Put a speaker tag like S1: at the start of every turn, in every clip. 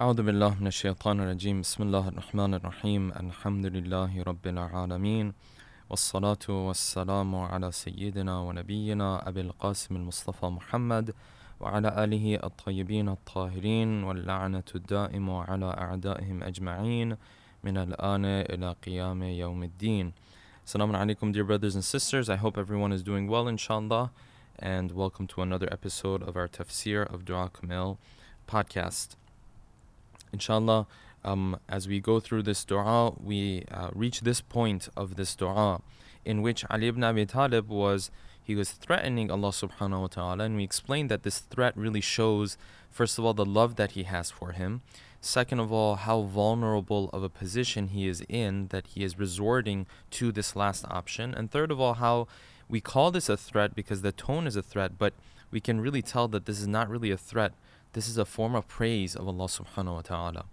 S1: أعوذ بالله من الشيطان الرجيم بسم الله الرحمن الرحيم الحمد لله رب العالمين والصلاة والسلام على سيدنا ونبينا أبي القاسم المصطفى محمد وعلى آله الطيبين الطاهرين واللعنة الدائم على أعدائهم أجمعين من الآن إلى قيام يوم الدين Assalamu alaikum, dear brothers and sisters. I hope everyone is doing well, inshallah, and welcome to another episode of our Tafsir of Dua Kamil podcast. Inshallah, um, as we go through this dua, we uh, reach this point of this dua in which Ali ibn Abi Talib was he was threatening Allah subhanahu wa ta'ala and we explained that this threat really shows first of all the love that he has for him. Second of all how vulnerable of a position he is in that he is resorting to this last option. And third of all how we call this a threat because the tone is a threat but we can really tell that this is not really a threat this is a form of praise of Allah subhanahu wa ta'ala.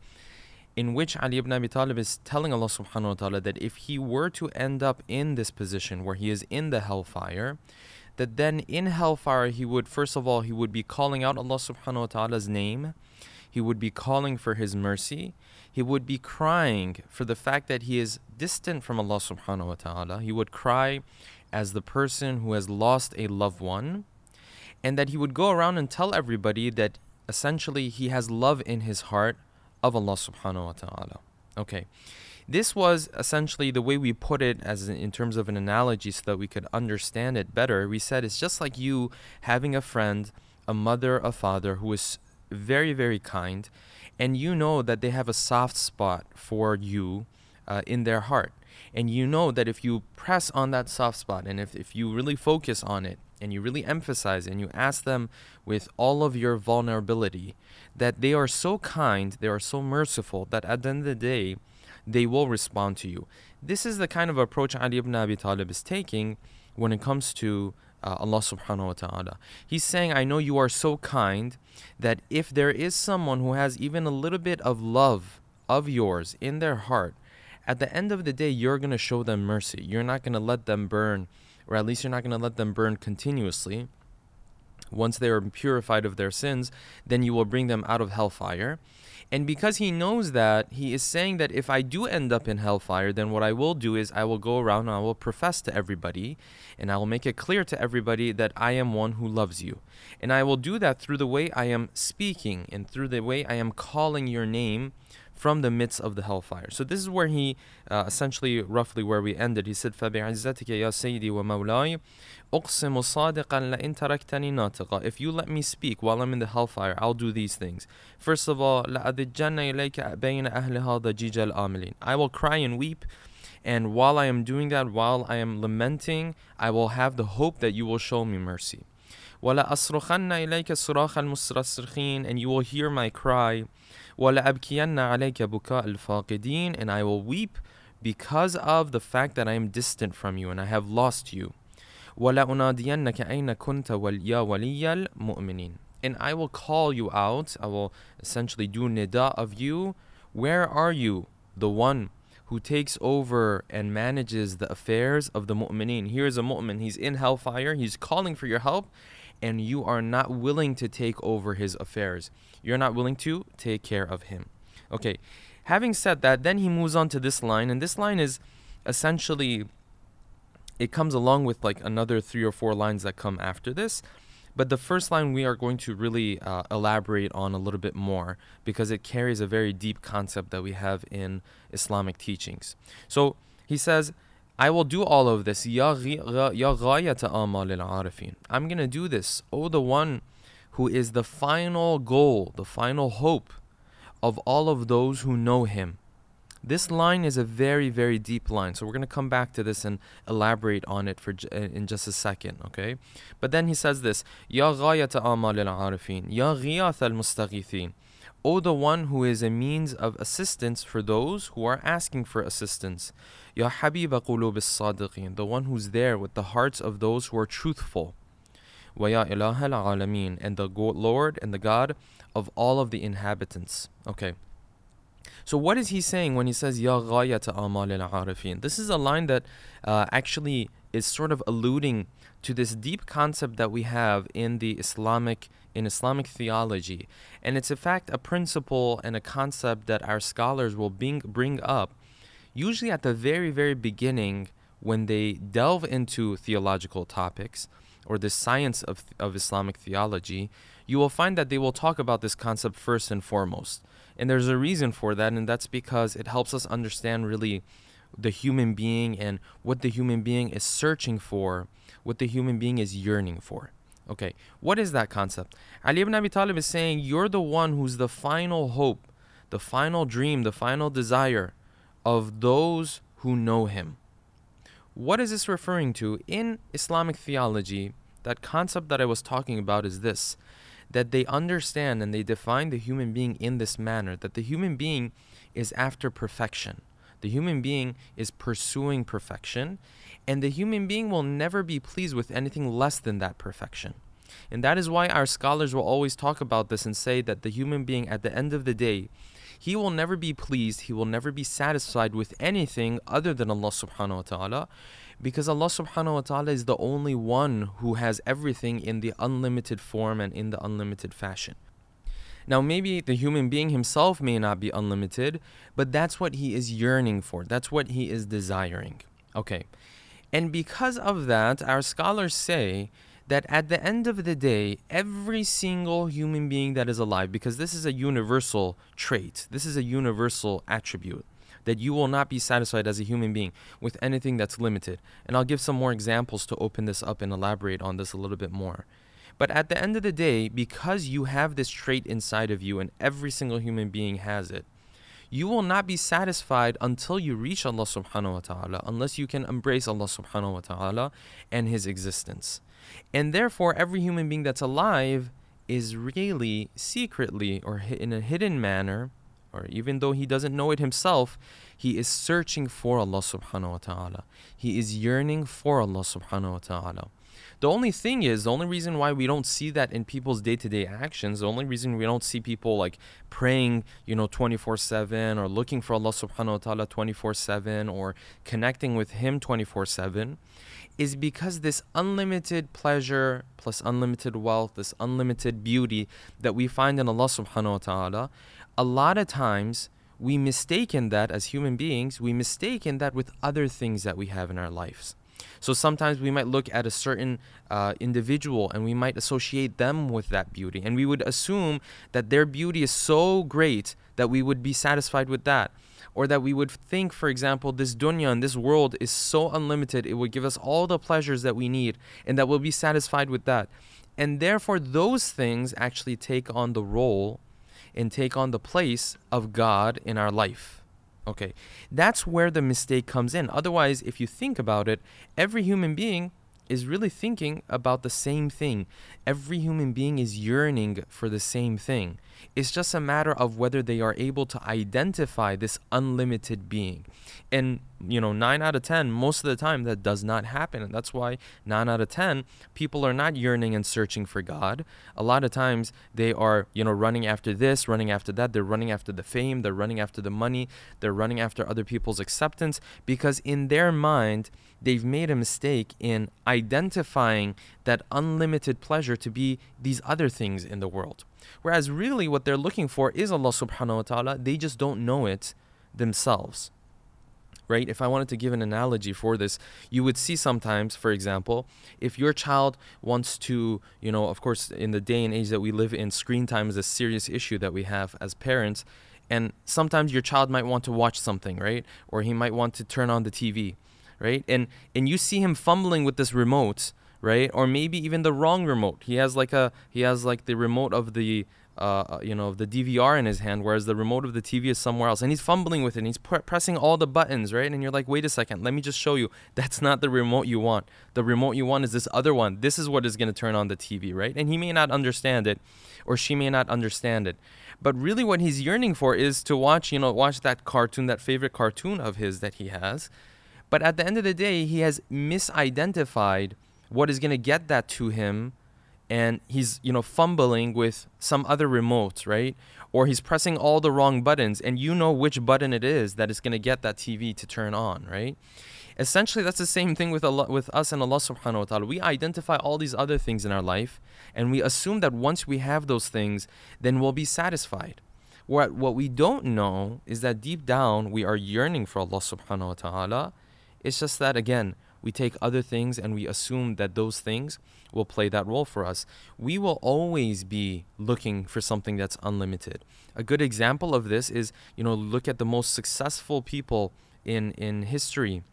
S1: In which Ali ibn Abi Talib is telling Allah subhanahu wa ta'ala that if he were to end up in this position where he is in the hellfire, that then in hellfire he would first of all he would be calling out Allah subhanahu wa ta'ala's name, he would be calling for his mercy, he would be crying for the fact that he is distant from Allah subhanahu wa ta'ala. He would cry as the person who has lost a loved one, and that he would go around and tell everybody that essentially he has love in his heart of Allah subhanahu wa ta'ala. Okay. This was essentially the way we put it as in terms of an analogy so that we could understand it better. We said it's just like you having a friend, a mother, a father who is very, very kind, and you know that they have a soft spot for you uh, in their heart. And you know that if you press on that soft spot and if, if you really focus on it, and you really emphasize and you ask them with all of your vulnerability that they are so kind, they are so merciful that at the end of the day, they will respond to you. This is the kind of approach Ali ibn Abi Talib is taking when it comes to uh, Allah subhanahu wa ta'ala. He's saying, I know you are so kind that if there is someone who has even a little bit of love of yours in their heart, at the end of the day, you're going to show them mercy. You're not going to let them burn or at least you're not going to let them burn continuously. Once they are purified of their sins, then you will bring them out of hellfire. And because he knows that, he is saying that if I do end up in hellfire, then what I will do is I will go around and I will profess to everybody, and I will make it clear to everybody that I am one who loves you. And I will do that through the way I am speaking and through the way I am calling your name from the midst of the hellfire. So this is where he, uh, essentially, roughly where we ended. He said, فَبِعِزَّتِكَ يَا سَيِّدِي وَمَوْلَاي أُقْسِمُ صَادِقًا لَإِن تَرَكْتَنِي نَاطِقًا If you let me speak while I'm in the hellfire, I'll do these things. First of all, لَأَذِجَّنَّ إِلَيْكَ بَيْنَ أَهْلِ هَذَا جِيجَ الْآمِلِينَ I will cry and weep and while I am doing that, while I am lamenting, I will have the hope that you will show me mercy. وَلَأَصْرُخَنَّ إِلَيْكَ صُرَاخَ الْمُسْرَصِرْخِينَ And you will hear my cry وَلَأَبْكِيَنَّ عَلَيْكَ بُكَاءَ الْفَاقِدِينَ And I will weep because of the fact that I am distant from you and I have lost you. وَلَأُنَادِيَنَّكَ أَيْنَ كُنْتَ وَيَا وَلِيَّ الْمُؤْمِنِينَ And I will call you out, I will essentially do nida of you. Where are you, the one who takes over and manages the affairs of the mu'mineen? Here is a mu'min, he's in hellfire, he's calling for your help, and you are not willing to take over his affairs. You're not willing to take care of him. Okay, having said that, then he moves on to this line, and this line is essentially it comes along with like another three or four lines that come after this. But the first line we are going to really uh, elaborate on a little bit more because it carries a very deep concept that we have in Islamic teachings. So he says, I will do all of this. I'm going to do this. Oh, the one who is the final goal, the final hope of all of those who know him. This line is a very, very deep line. So we're going to come back to this and elaborate on it for in just a second, okay? But then he says this, Ya ghayata amal al-arifin, Ya al-mustaghithin. O the one who is a means of assistance for those who are asking for assistance. Ya Habiba qulub the one who's there with the hearts of those who are truthful. Wa ya ilaha al-alamin, and the Lord and the God of all of the inhabitants. Okay. So what is he saying when he says Ya ghayata amal al-arifin? This is a line that uh, actually is sort of alluding to this deep concept that we have in the Islamic in Islamic theology. And it's in fact a principle and a concept that our scholars will bring, bring up usually at the very, very beginning when they delve into theological topics or the science of, of Islamic theology, you will find that they will talk about this concept first and foremost. And there's a reason for that, and that's because it helps us understand really the human being and what the human being is searching for, what the human being is yearning for. Okay, what is that concept? Ali ibn Abi Talib is saying, You're the one who's the final hope, the final dream, the final desire of those who know him. What is this referring to? In Islamic theology, that concept that I was talking about is this that they understand and they define the human being in this manner that the human being is after perfection. The human being is pursuing perfection, and the human being will never be pleased with anything less than that perfection. And that is why our scholars will always talk about this and say that the human being, at the end of the day, he will never be pleased, he will never be satisfied with anything other than Allah subhanahu wa ta'ala because Allah subhanahu wa ta'ala is the only one who has everything in the unlimited form and in the unlimited fashion. Now, maybe the human being himself may not be unlimited, but that's what he is yearning for. That's what he is desiring. Okay. And because of that, our scholars say that at the end of the day, every single human being that is alive, because this is a universal trait, this is a universal attribute, that you will not be satisfied as a human being with anything that's limited. And I'll give some more examples to open this up and elaborate on this a little bit more. But at the end of the day, because you have this trait inside of you and every single human being has it, you will not be satisfied until you reach Allah subhanahu wa ta'ala, unless you can embrace Allah subhanahu wa ta'ala and His existence. And therefore, every human being that's alive is really secretly or in a hidden manner, or even though he doesn't know it himself, he is searching for Allah subhanahu wa ta'ala. He is yearning for Allah subhanahu wa ta'ala. The only thing is, the only reason why we don't see that in people's day to day actions, the only reason we don't see people like praying, you know, 24 7 or looking for Allah subhanahu wa ta'ala 24 7 or connecting with Him 24 7 is because this unlimited pleasure plus unlimited wealth, this unlimited beauty that we find in Allah subhanahu wa ta'ala, a lot of times we mistaken that as human beings, we mistaken that with other things that we have in our lives. So sometimes we might look at a certain uh, individual and we might associate them with that beauty. And we would assume that their beauty is so great that we would be satisfied with that. Or that we would think, for example, this dunya and this world is so unlimited, it would give us all the pleasures that we need, and that we'll be satisfied with that. And therefore, those things actually take on the role and take on the place of God in our life. Okay, that's where the mistake comes in. Otherwise, if you think about it, every human being is really thinking about the same thing. Every human being is yearning for the same thing. It's just a matter of whether they are able to identify this unlimited being. And, you know, 9 out of 10, most of the time, that does not happen. And that's why 9 out of 10, people are not yearning and searching for God. A lot of times, they are, you know, running after this, running after that. They're running after the fame, they're running after the money, they're running after other people's acceptance because in their mind, they've made a mistake in identifying that unlimited pleasure to be these other things in the world. Whereas really what they're looking for is Allah subhanahu wa ta'ala, they just don't know it themselves. Right? If I wanted to give an analogy for this, you would see sometimes, for example, if your child wants to, you know, of course, in the day and age that we live in, screen time is a serious issue that we have as parents. And sometimes your child might want to watch something, right? Or he might want to turn on the TV right? And and you see him fumbling with this remote, right? Or maybe even the wrong remote. He has like a he has like the remote of the uh, uh you know, the DVR in his hand, whereas the remote of the TV is somewhere else, and he's fumbling with it. and He's pr- pressing all the buttons, right? And you're like, wait a second, let me just show you. That's not the remote you want. The remote you want is this other one. This is what is going to turn on the TV, right? And he may not understand it, or she may not understand it. But really, what he's yearning for is to watch, you know, watch that cartoon, that favorite cartoon of his that he has, but at the end of the day, he has misidentified what is going to get that to him and he's you know fumbling with some other remote right? Or he's pressing all the wrong buttons and you know which button it is that is going to get that tv to turn on right? Essentially that's the same thing with Allah, with us and Allah subhanahu wa ta'ala. We identify all these other things in our life and we assume that once we have those things then we'll be satisfied. What what we don't know is that deep down we are yearning for Allah subhanahu wa ta'ala. It's just that again we take other things and we assume that those things will play that role for us. We will always be looking for something that's unlimited. A good example of this is, you know, look at the most successful people in in history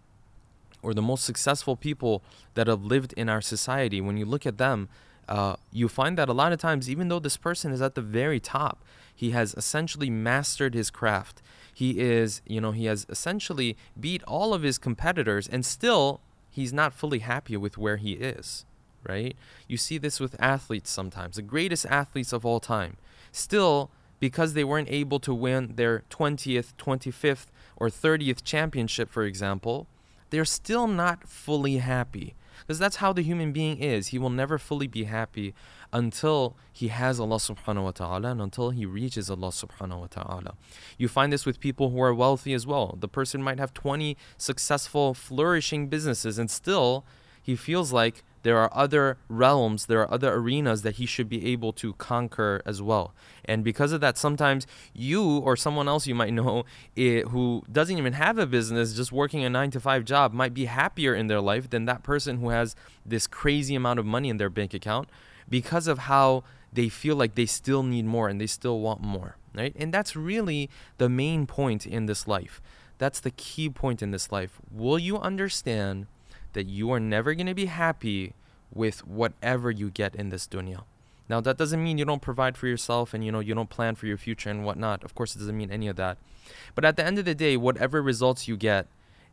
S1: or the most successful people that have lived in our society. When you look at them, uh, you find that a lot of times, even though this person is at the very top, he has essentially mastered his craft. He is, you know, he has essentially beat all of his competitors and still he's not fully happy with where he is, right? You see this with athletes sometimes, the greatest athletes of all time. Still, because they weren't able to win their 20th, 25th, or 30th championship, for example, they're still not fully happy. Because that's how the human being is. He will never fully be happy until he has Allah subhanahu wa ta'ala and until he reaches Allah subhanahu wa ta'ala. You find this with people who are wealthy as well. The person might have 20 successful, flourishing businesses and still he feels like there are other realms, there are other arenas that he should be able to conquer as well. And because of that, sometimes you or someone else you might know it, who doesn't even have a business, just working a nine to five job, might be happier in their life than that person who has this crazy amount of money in their bank account because of how they feel like they still need more and they still want more, right? And that's really the main point in this life. That's the key point in this life. Will you understand that you are never going to be happy with whatever you get in this dunya? Now that doesn't mean you don't provide for yourself and you know you don't plan for your future and whatnot. Of course, it doesn't mean any of that. But at the end of the day, whatever results you get,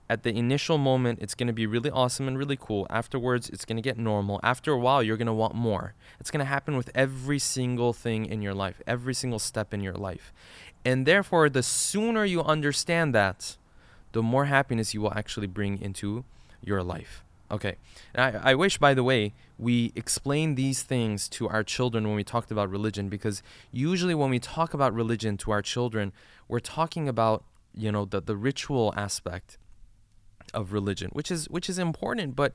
S1: at the initial moment, it's going to be really awesome and really cool. Afterwards, it's going to get normal. After a while, you're going to want more. It's going to happen with every single thing in your life, every single step in your life. And therefore, the sooner you understand that, the more happiness you will actually bring into your life. Okay. I, I wish, by the way, we explain these things to our children when we talked about religion, because usually when we talk about religion to our children, we're talking about, you know, the, the ritual aspect of religion, which is which is important, but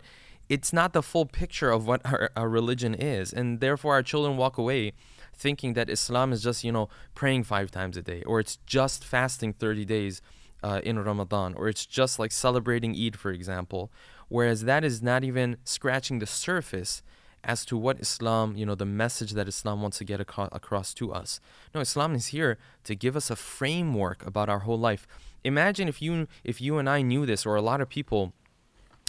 S1: it's not the full picture of what our, our religion is, and therefore our children walk away thinking that Islam is just you know praying five times a day, or it's just fasting thirty days uh, in Ramadan, or it's just like celebrating Eid, for example. Whereas that is not even scratching the surface as to what Islam, you know, the message that Islam wants to get ac- across to us. No, Islam is here to give us a framework about our whole life imagine if you if you and I knew this, or a lot of people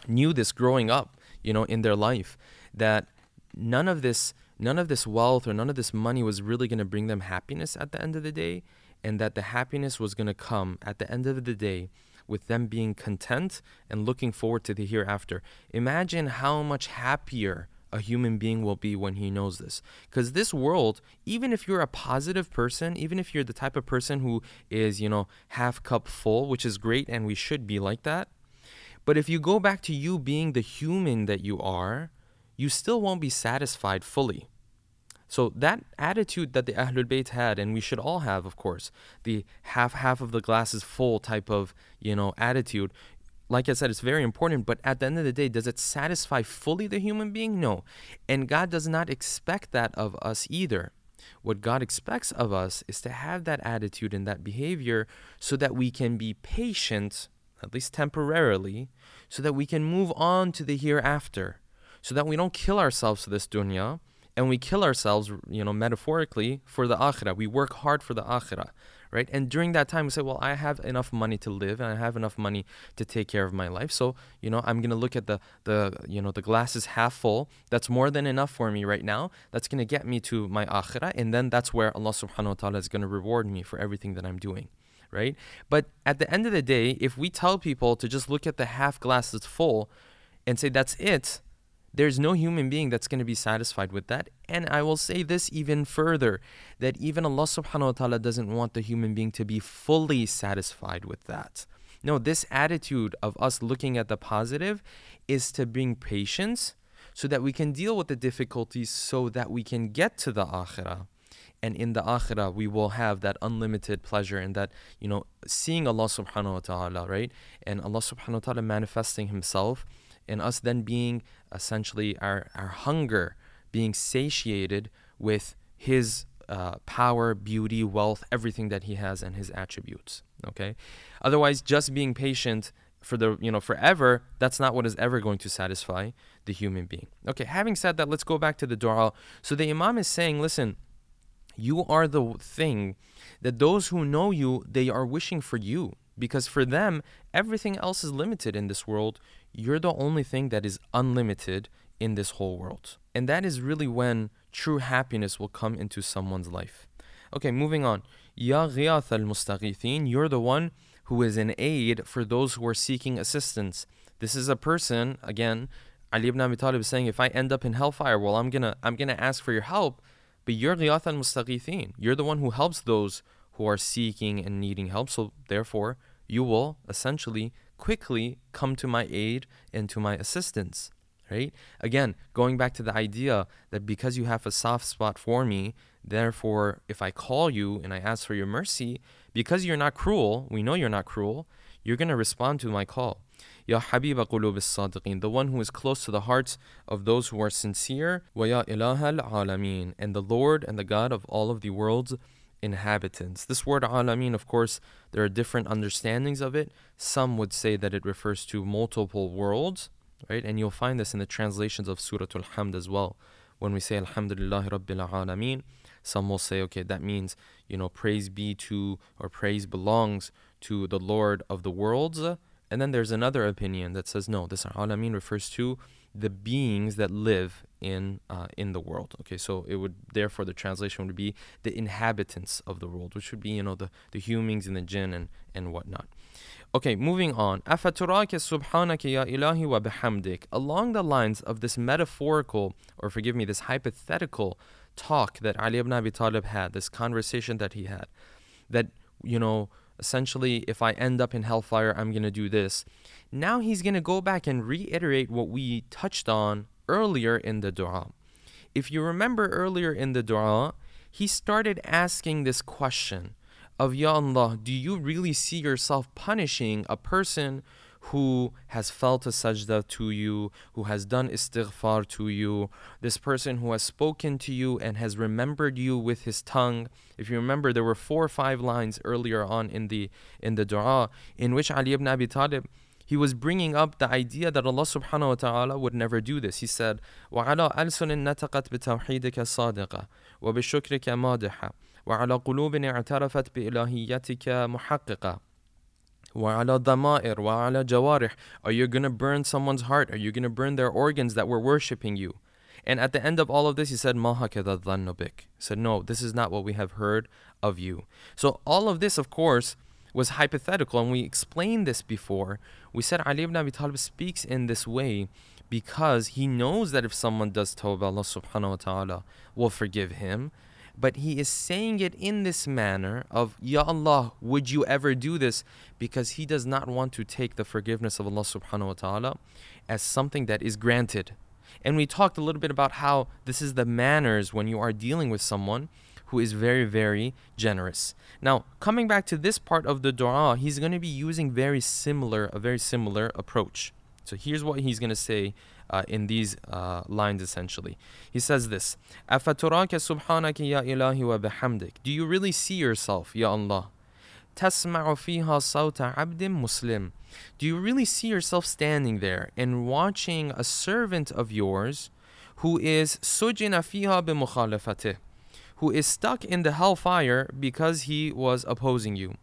S1: knew this growing up, you know, in their life, that none of this none of this wealth or none of this money was really going to bring them happiness at the end of the day, and that the happiness was going to come at the end of the day with them being content and looking forward to the hereafter. Imagine how much happier a human being will be when he knows this. Because this world, even if you're a positive person, even if you're the type of person who is, you know, half cup full, which is great and we should be like that, but if you go back to you being the human that you are, you still won't be satisfied fully. So that attitude that the Ahlul Bayt had, and we should all have, of course, the half half of the glass is full type of you know attitude, like I said, it's very important, but at the end of the day, does it satisfy fully the human being? No. And God does not expect that of us either. What God expects of us is to have that attitude and that behavior so that we can be patient, at least temporarily, so that we can move on to the hereafter, so that we don't kill ourselves for this dunya and we kill ourselves, you know, metaphorically for the akhirah. We work hard for the akhirah right? And during that time, we say, well, I have enough money to live, and I have enough money to take care of my life. So, you know, I'm gonna look at the the you know the glass is half full. That's more than enough for me right now. That's gonna get me to my akhirah, and then that's where Allah Subhanahu wa Taala is gonna reward me for everything that I'm doing. Right? But at the end of the day, if we tell people to just look at the half glass that's full and say that's it, there's no human being that's going to be satisfied with that. And I will say this even further that even Allah subhanahu wa ta'ala doesn't want the human being to be fully satisfied with that. No, this attitude of us looking at the positive is to bring patience so that we can deal with the difficulties so that we can get to the akhirah and in the akhirah we will have that unlimited pleasure and that you know seeing Allah subhanahu wa ta'ala right and Allah subhanahu wa ta'ala manifesting himself and us then being essentially our, our hunger being satiated with his uh, power, beauty, wealth, everything that he has and his attributes. Okay? Otherwise, just being patient for the you know forever that's not what is ever going to satisfy the human being okay having said that let's go back to the dua so the imam is saying listen you are the thing that those who know you they are wishing for you because for them everything else is limited in this world you're the only thing that is unlimited in this whole world. And that is really when true happiness will come into someone's life. Okay moving on. Ya ghiyath al you're the one who is an aid for those who are seeking assistance. This is a person again Ali ibn Abi Talib is saying if I end up in hellfire well I'm to I'm to ask for your help. But you're Ghiyath al You're the one who helps those who are seeking and needing help. So therefore, you will essentially quickly come to my aid and to my assistance. Right? Again, going back to the idea that because you have a soft spot for me, therefore, if I call you and I ask for your mercy, because you're not cruel, we know you're not cruel, you're going to respond to my call. Ya Habiba Qulub al-Sadiqin, the one who is close to the hearts of those who are sincere, Wa Ya Ilaha al-Alamin, and the Lord and the God of all of the world's inhabitants. This word alamin, of course, there are different understandings of it. Some would say that it refers to multiple worlds, right? And you'll find this in the translations of Surah Al-Hamd as well. When we say Alhamdulillah Rabbil Alameen, some will say, okay, that means, you know, praise be to, or praise belongs to the Lord of the worlds, and then there's another opinion that says no, this alamin refers to the beings that live in uh, in the world. Okay, so it would therefore the translation would be the inhabitants of the world, which would be you know the the humans and the jinn and and whatnot. Okay, moving on. subhanaka ya ilahi wa bihamdik. Along the lines of this metaphorical, or forgive me, this hypothetical talk that Ali ibn Abi Talib had, this conversation that he had, that you know essentially, if I end up in hellfire, I'm to do this. Now he's to go back and reiterate what we touched on earlier in the dua. If you remember earlier in the dua, he started asking this question of Ya Allah, do you really see yourself punishing a person who has felt a sajda to you, who has done istighfar to you, this person who has spoken to you and has remembered you with his tongue. If you remember, there were four or five lines earlier on in the in the dua in which Ali ibn Abi Talib he was bringing up the idea that Allah subhanahu wa ta'ala would never do this. He said, وَعَلَىٰ أَلْسُنٍ نَتَقَتْ بِتَوْحِيدِكَ الصَّادِقَةِ وَبِشُكْرِكَ مَادِحَةً وَعَلَىٰ قُلُوبٍ اعْتَرَفَتْ بِإِلَهِيَّتِكَ مُحَقِّقَةً وعلى ضمائر وعلى جوارح Are you going to burn someone's heart? Are you going to burn their organs that were worshipping you? And at the end of all of this, he said, ما هكذا ظن بك. He said, no, this is not what we have heard of you. So all of this, of course, was hypothetical, and we explained this before. We said Ali ibn Abi Talib speaks in this way because he knows that if someone does tawbah, Allah subhanahu wa ta'ala will forgive him. But he is saying it in this manner of ya allah would you ever do this? Because he does not want to take the forgiveness of allah subhanahu wa ta'ala as something that is granted. And we talked a little bit about how this is the manners when you are dealing with someone who is very very generous now coming back to this part of the dua he's going to be using very similar a very similar approach so here's what he's going to say uh, in these uh, lines essentially. He says this أَفَتُرَاكَ سُبْحَانَكَ يَا إِلَهِ وَبِحَمْدِكَ Do you really see yourself, Ya Allah? تَسْمَعُ فِيهَا صَوْتَ عَبْدٍ مُسْلِمٍ Do you really see yourself standing there and watching a servant of yours who is سُجِنَ فِيهَا بِمُخَالَفَتِهِ who is stuck in the hellfire because he was opposing you.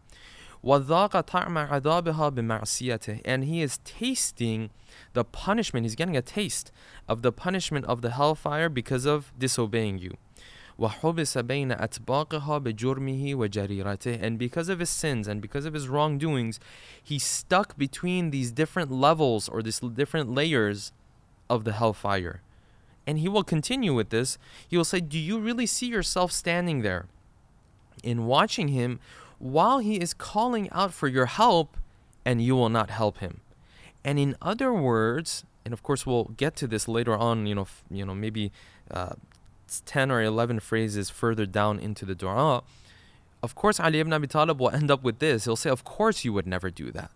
S1: And he is tasting the punishment, he's getting a taste of the punishment of the hellfire because of disobeying you. And because of his sins and because of his wrongdoings, he's stuck between these different levels or these different layers of the hellfire and he will continue with this he will say do you really see yourself standing there in watching him while he is calling out for your help and you will not help him and in other words, and of course we'll get to this later on. You know, f- you know maybe uh, ten or eleven phrases further down into the du'a. Of course, Ali ibn Abi Talib will end up with this. He'll say, "Of course, you would never do that."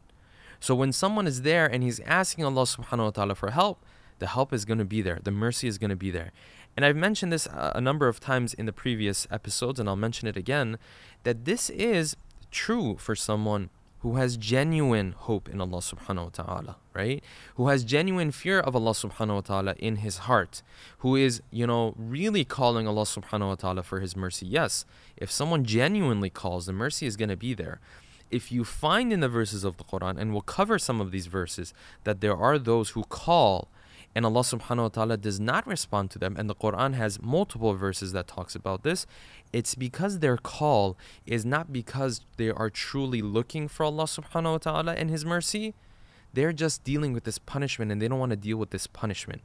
S1: So when someone is there and he's asking Allah Subhanahu wa Taala for help, the help is going to be there. The mercy is going to be there. And I've mentioned this uh, a number of times in the previous episodes, and I'll mention it again that this is true for someone who has genuine hope in Allah subhanahu wa ta'ala, right? Who has genuine fear of Allah subhanahu wa ta'ala in his heart, who is, you know, really calling Allah subhanahu wa ta'ala for his mercy. Yes, if someone genuinely calls, the mercy is going to be there. If you find in the verses of the Quran, and we'll cover some of these verses, that there are those who call and Allah subhanahu wa ta'ala does not respond to them. And the Quran has multiple verses that talks about this. It's because their call is not because they are truly looking for Allah subhanahu wa ta'ala and his mercy. They're just dealing with this punishment and they don't want to deal with this punishment.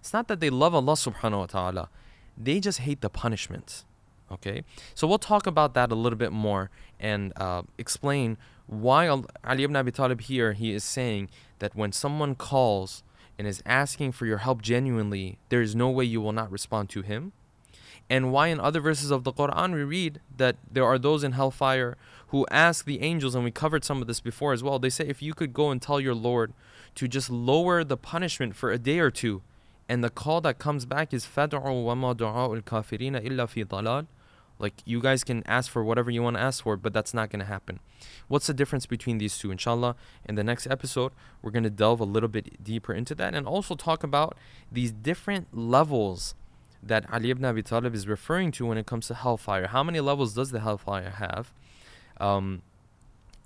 S1: It's not that they love Allah subhanahu wa ta'ala. They just hate the punishment. Okay? So we'll talk about that a little bit more and uh, explain why Ali ibn Abi Talib here he is saying that when someone calls and is asking for your help genuinely, there is no way you will not respond to him. And why in other verses of the Quran we read that there are those in hellfire who ask the angels, and we covered some of this before as well. They say, if you could go and tell your Lord to just lower the punishment for a day or two, and the call that comes back is فَدْعُوا وَمَا دُعَاءُ الْكَافِرِينَ إِلَّا فِي ضَلَالٍ like you guys can ask for whatever you want to ask for, but that's not going to happen. What's the difference between these two? Inshallah, in the next episode, we're going to delve a little bit deeper into that and also talk about these different levels that Ali ibn Abi Talib is referring to when it comes to hellfire. How many levels does the hellfire have? Um,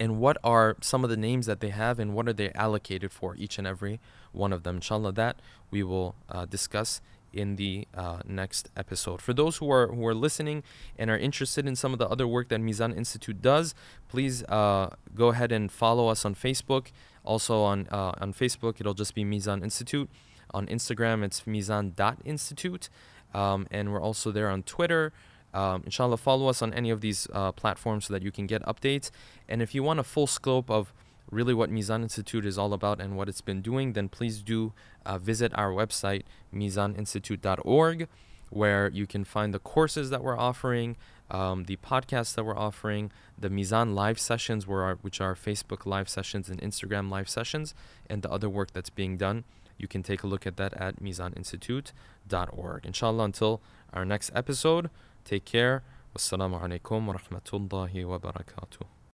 S1: and what are some of the names that they have and what are they allocated for each and every one of them inshallah that we will uh, discuss in the uh, next episode. For those who are who are listening and are interested in some of the other work that Mizan Institute does, please uh, go ahead and follow us on Facebook. Also on uh, on Facebook, it'll just be Mizan Institute. On Instagram, it's Mizan.institute. Um, and we're also there on Twitter. Um, inshallah, follow us on any of these uh, platforms so that you can get updates. And if you want a full scope of really what Mizan Institute is all about and what it's been doing, then please do uh, visit our website, mizaninstitute.org, where you can find the courses that we're offering, um, the podcasts that we're offering, the Mizan live sessions, our, which are Facebook live sessions and Instagram live sessions, and the other work that's being done. You can take a look at that at mizaninstitute.org. Inshallah, until our next episode, take care. Wassalamu alaikum wa rahmatullahi wa barakatuh.